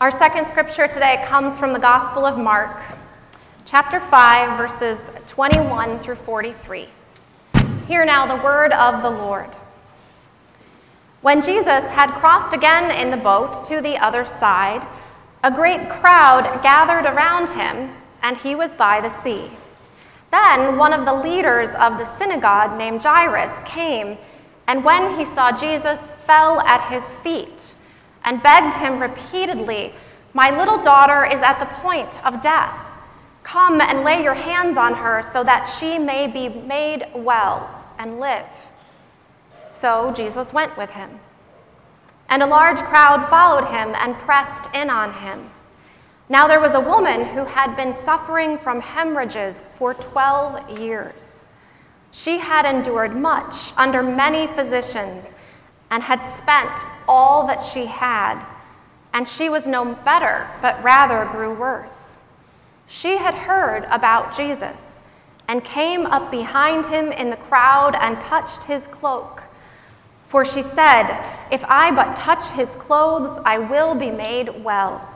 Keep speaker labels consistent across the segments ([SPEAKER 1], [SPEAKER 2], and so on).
[SPEAKER 1] Our second scripture today comes from the Gospel of Mark, chapter 5, verses 21 through 43. Hear now the word of the Lord. When Jesus had crossed again in the boat to the other side, a great crowd gathered around him, and he was by the sea. Then one of the leaders of the synagogue named Jairus came, and when he saw Jesus, fell at his feet and begged him repeatedly, My little daughter is at the point of death. Come and lay your hands on her so that she may be made well and live. So Jesus went with him. And a large crowd followed him and pressed in on him. Now there was a woman who had been suffering from hemorrhages for 12 years. She had endured much under many physicians and had spent all that she had, and she was no better, but rather grew worse. She had heard about Jesus and came up behind him in the crowd and touched his cloak. For she said, If I but touch his clothes, I will be made well.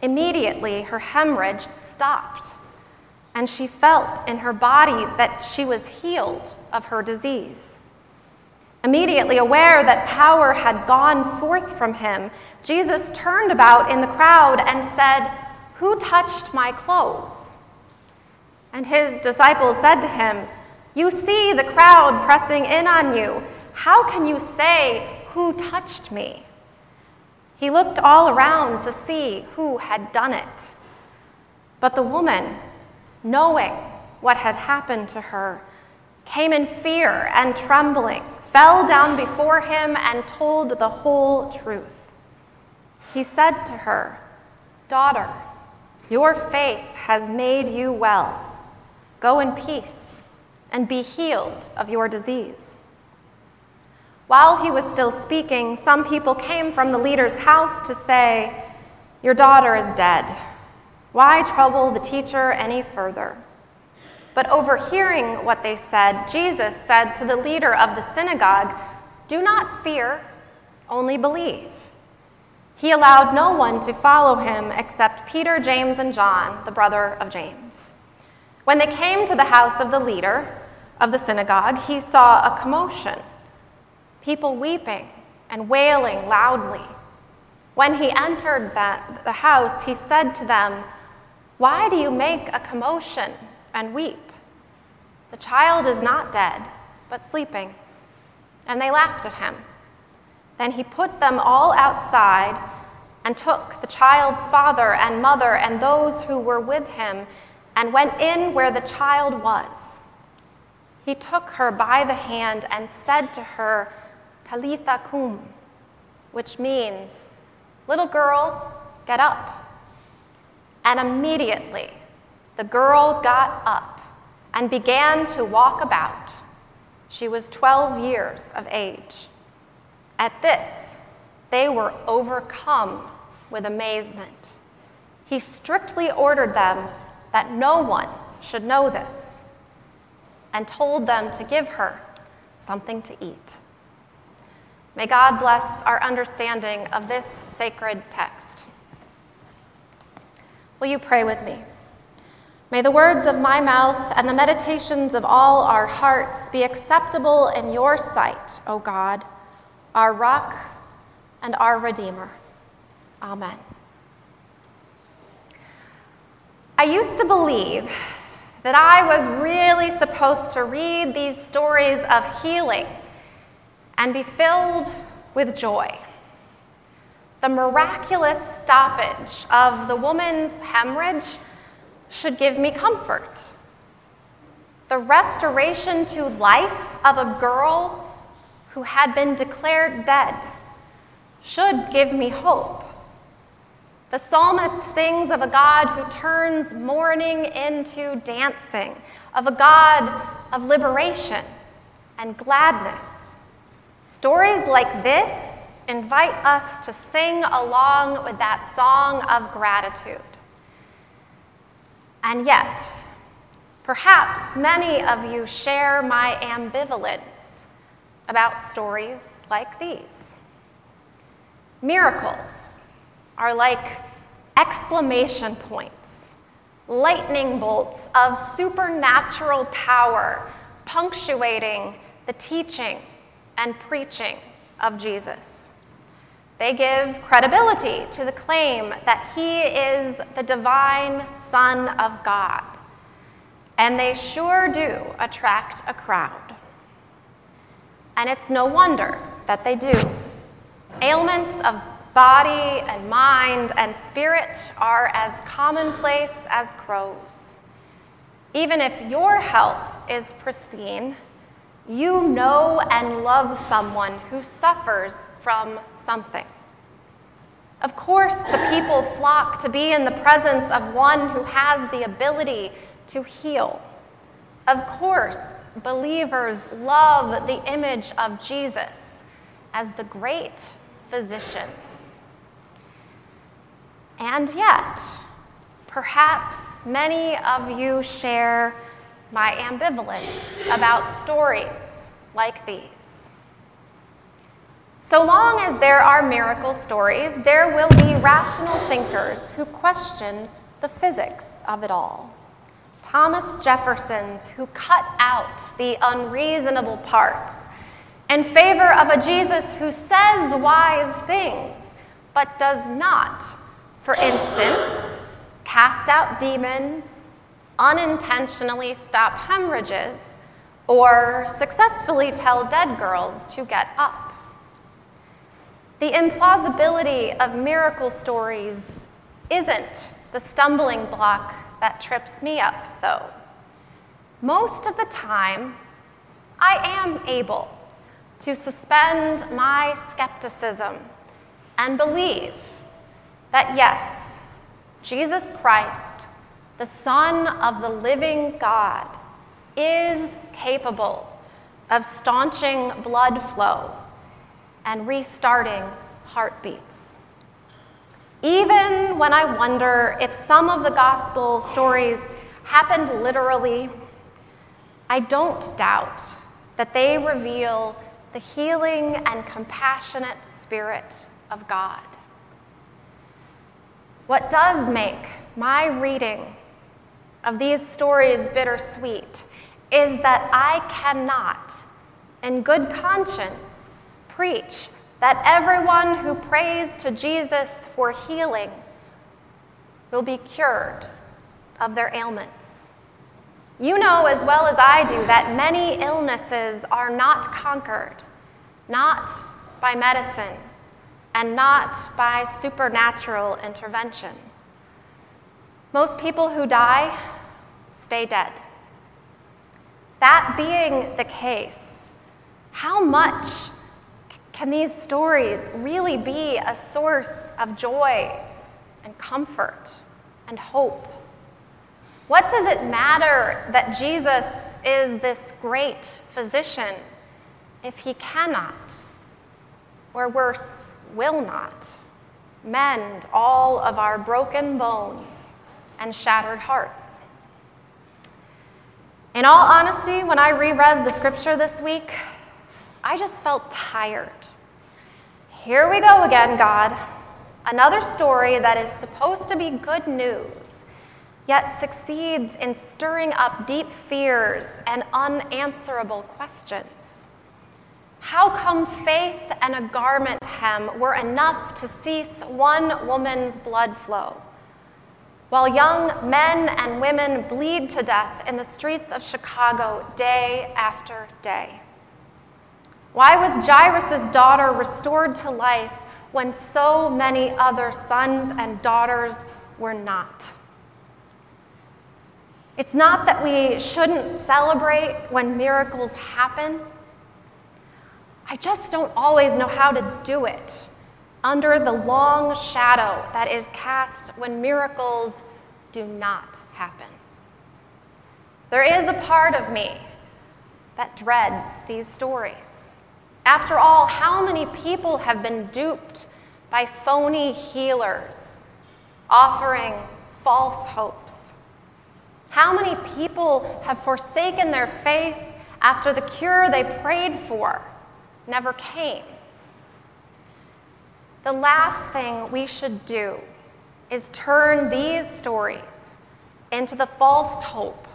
[SPEAKER 1] Immediately, her hemorrhage stopped, and she felt in her body that she was healed of her disease. Immediately aware that power had gone forth from him, Jesus turned about in the crowd and said, Who touched my clothes? And his disciples said to him, You see the crowd pressing in on you. How can you say, Who touched me? He looked all around to see who had done it. But the woman, knowing what had happened to her, came in fear and trembling, fell down before him, and told the whole truth. He said to her, Daughter, your faith has made you well. Go in peace and be healed of your disease. While he was still speaking, some people came from the leader's house to say, Your daughter is dead. Why trouble the teacher any further? But overhearing what they said, Jesus said to the leader of the synagogue, Do not fear, only believe. He allowed no one to follow him except Peter, James, and John, the brother of James. When they came to the house of the leader of the synagogue, he saw a commotion people weeping and wailing loudly. When he entered that, the house, he said to them, Why do you make a commotion and weep? The child is not dead, but sleeping. And they laughed at him. Then he put them all outside and took the child's father and mother and those who were with him and went in where the child was. He took her by the hand and said to her, Talitha kum, which means, Little girl, get up. And immediately the girl got up and began to walk about. She was 12 years of age. At this, they were overcome with amazement. He strictly ordered them that no one should know this and told them to give her something to eat. May God bless our understanding of this sacred text. Will you pray with me? May the words of my mouth and the meditations of all our hearts be acceptable in your sight, O God, our rock and our Redeemer. Amen. I used to believe that I was really supposed to read these stories of healing and be filled with joy. The miraculous stoppage of the woman's hemorrhage should give me comfort. The restoration to life of a girl who had been declared dead should give me hope. The psalmist sings of a God who turns mourning into dancing, of a God of liberation and gladness. Stories like this invite us to sing along with that song of gratitude. And yet, perhaps many of you share my ambivalence about stories like these. Miracles are like exclamation points, lightning bolts of supernatural power punctuating the teaching and preaching of Jesus. They give credibility to the claim that he is the divine Son of God. And they sure do attract a crowd. And it's no wonder that they do. Ailments of body and mind and spirit are as commonplace as crows. Even if your health is pristine, you know and love someone who suffers from something. Of course, the people flock to be in the presence of one who has the ability to heal. Of course, believers love the image of Jesus as the great physician. And yet, perhaps many of you share my ambivalence about stories like these. So long as there are miracle stories, there will be rational thinkers who question the physics of it all. Thomas Jefferson's who cut out the unreasonable parts in favor of a Jesus who says wise things but does not, for instance, cast out demons, unintentionally stop hemorrhages, or successfully tell dead girls to get up. The implausibility of miracle stories isn't the stumbling block that trips me up, though. Most of the time, I am able to suspend my skepticism and believe that yes, Jesus Christ, the Son of the living God, is capable of staunching blood flow and restarting heartbeats. Even when I wonder if some of the gospel stories happened literally, I don't doubt that they reveal the healing and compassionate spirit of God. What does make my reading of these stories bittersweet is that I cannot, in good conscience, preach that everyone who prays to Jesus for healing will be cured of their ailments. You know as well as I do that many illnesses are not conquered, not by medicine and not by supernatural intervention. Most people who die stay dead. That being the case, how much can these stories really be a source of joy and comfort and hope? What does it matter that Jesus is this great physician if he cannot, or worse, will not, mend all of our broken bones and shattered hearts? In all honesty, when I reread the scripture this week, I just felt tired. Here we go again, God. Another story that is supposed to be good news, yet succeeds in stirring up deep fears and unanswerable questions. How come faith and a garment hem were enough to cease one woman's blood flow? While young men and women bleed to death in the streets of Chicago day after day. Why was Jairus' daughter restored to life when so many other sons and daughters were not? It's not that we shouldn't celebrate when miracles happen. I just don't always know how to do it under the long shadow that is cast when miracles do not happen. There is a part of me that dreads these stories. After all, how many people have been duped by phony healers offering false hopes? How many people have forsaken their faith after the cure they prayed for never came? the last thing we should do is turn these stories into the false hope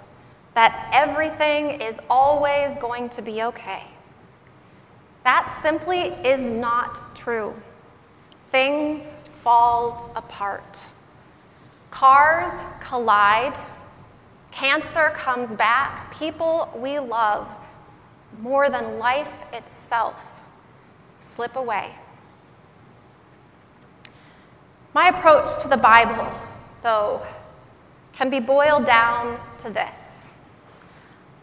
[SPEAKER 1] that everything is always going to be okay. That simply is not true. Things fall apart. Cars collide. Cancer comes back. People we love more than life itself slip away. My approach to the Bible, though, can be boiled down to this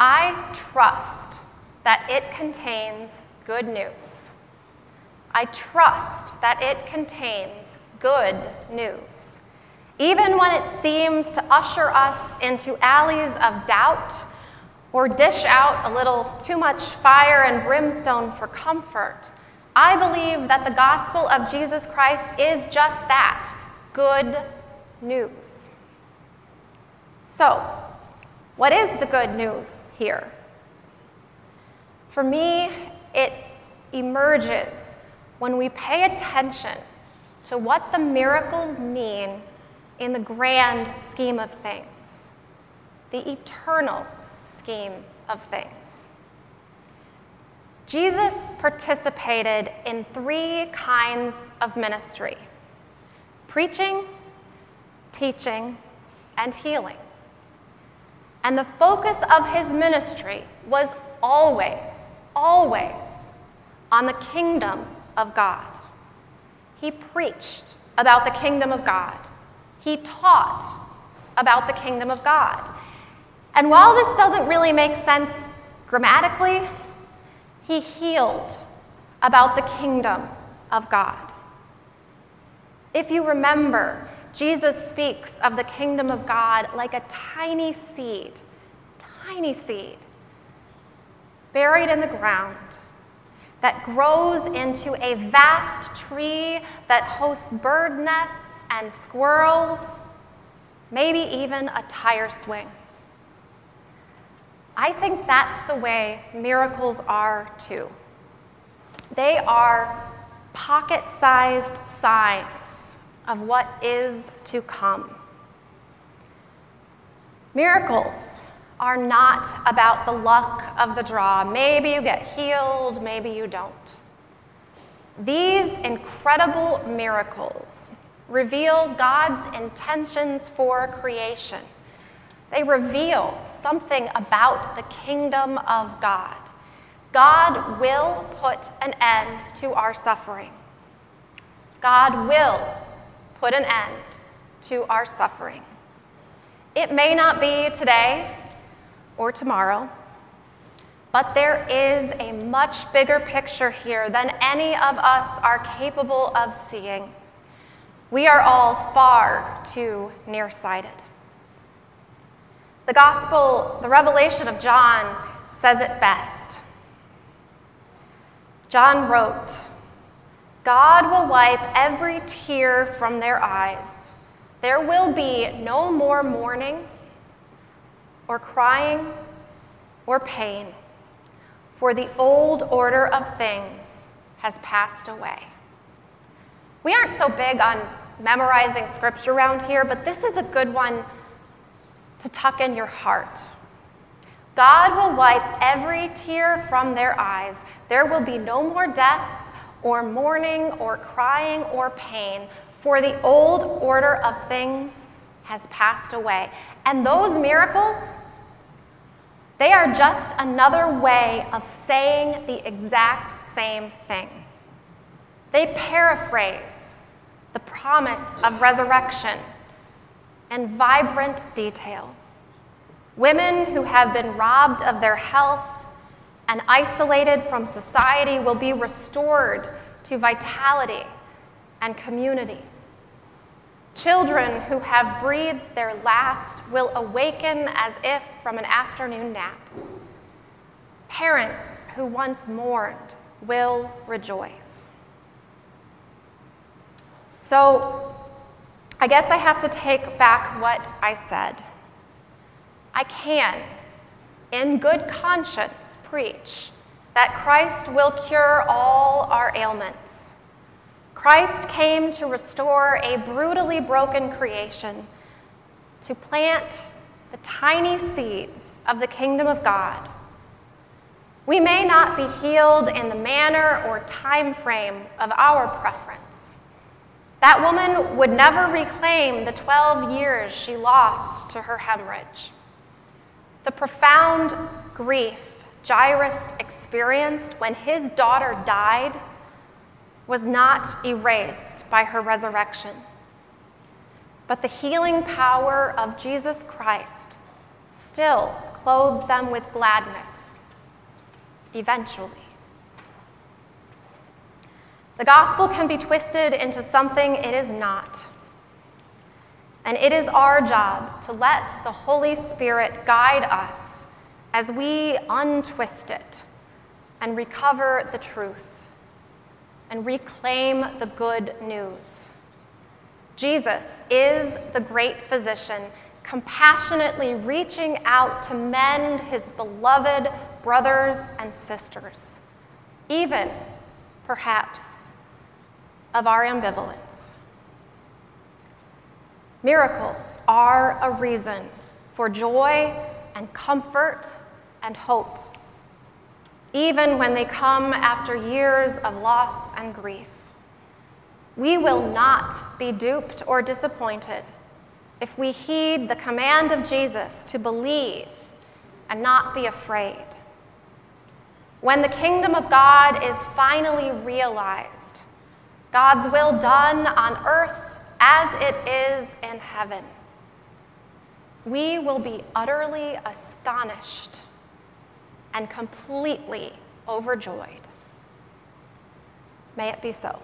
[SPEAKER 1] I trust that it contains good news. I trust that it contains good news. Even when it seems to usher us into alleys of doubt or dish out a little too much fire and brimstone for comfort, I believe that the gospel of Jesus Christ is just that good news. So, what is the good news here? For me, it emerges when we pay attention to what the miracles mean in the grand scheme of things, the eternal scheme of things. Jesus participated in three kinds of ministry preaching, teaching, and healing. And the focus of his ministry was always, always on the kingdom of God. He preached about the kingdom of God, he taught about the kingdom of God. And while this doesn't really make sense grammatically, he healed about the kingdom of God. If you remember, Jesus speaks of the kingdom of God like a tiny seed, tiny seed, buried in the ground that grows into a vast tree that hosts bird nests and squirrels, maybe even a tire swing. I think that's the way miracles are too. They are pocket sized signs of what is to come. Miracles are not about the luck of the draw. Maybe you get healed, maybe you don't. These incredible miracles reveal God's intentions for creation. They reveal something about the kingdom of God. God will put an end to our suffering. God will put an end to our suffering. It may not be today or tomorrow, but there is a much bigger picture here than any of us are capable of seeing. We are all far too nearsighted. The gospel, the revelation of John, says it best. John wrote, God will wipe every tear from their eyes. There will be no more mourning or crying or pain, for the old order of things has passed away. We aren't so big on memorizing scripture around here, but this is a good one to tuck in your heart. God will wipe every tear from their eyes. There will be no more death, or mourning, or crying, or pain, for the old order of things has passed away. And those miracles, they are just another way of saying the exact same thing. They paraphrase the promise of resurrection in vibrant detail. Women who have been robbed of their health and isolated from society will be restored to vitality and community. Children who have breathed their last will awaken as if from an afternoon nap. Parents who once mourned will rejoice. So, I guess I have to take back what I said. I can, in good conscience, preach that Christ will cure all our ailments. Christ came to restore a brutally broken creation, to plant the tiny seeds of the kingdom of God. We may not be healed in the manner or time frame of our preference. That woman would never reclaim the 12 years she lost to her hemorrhage. The profound grief Jairus experienced when his daughter died was not erased by her resurrection. But the healing power of Jesus Christ still clothed them with gladness, eventually. The gospel can be twisted into something it is not. And it is our job to let the Holy Spirit guide us as we untwist it and recover the truth and reclaim the good news. Jesus is the great physician, compassionately reaching out to mend his beloved brothers and sisters, even perhaps of our ambivalence. Miracles are a reason for joy and comfort and hope even when they come after years of loss and grief. We will not be duped or disappointed if we heed the command of Jesus to believe and not be afraid. When the kingdom of God is finally realized, God's will done on earth as it is in heaven, we will be utterly astonished and completely overjoyed. May it be so.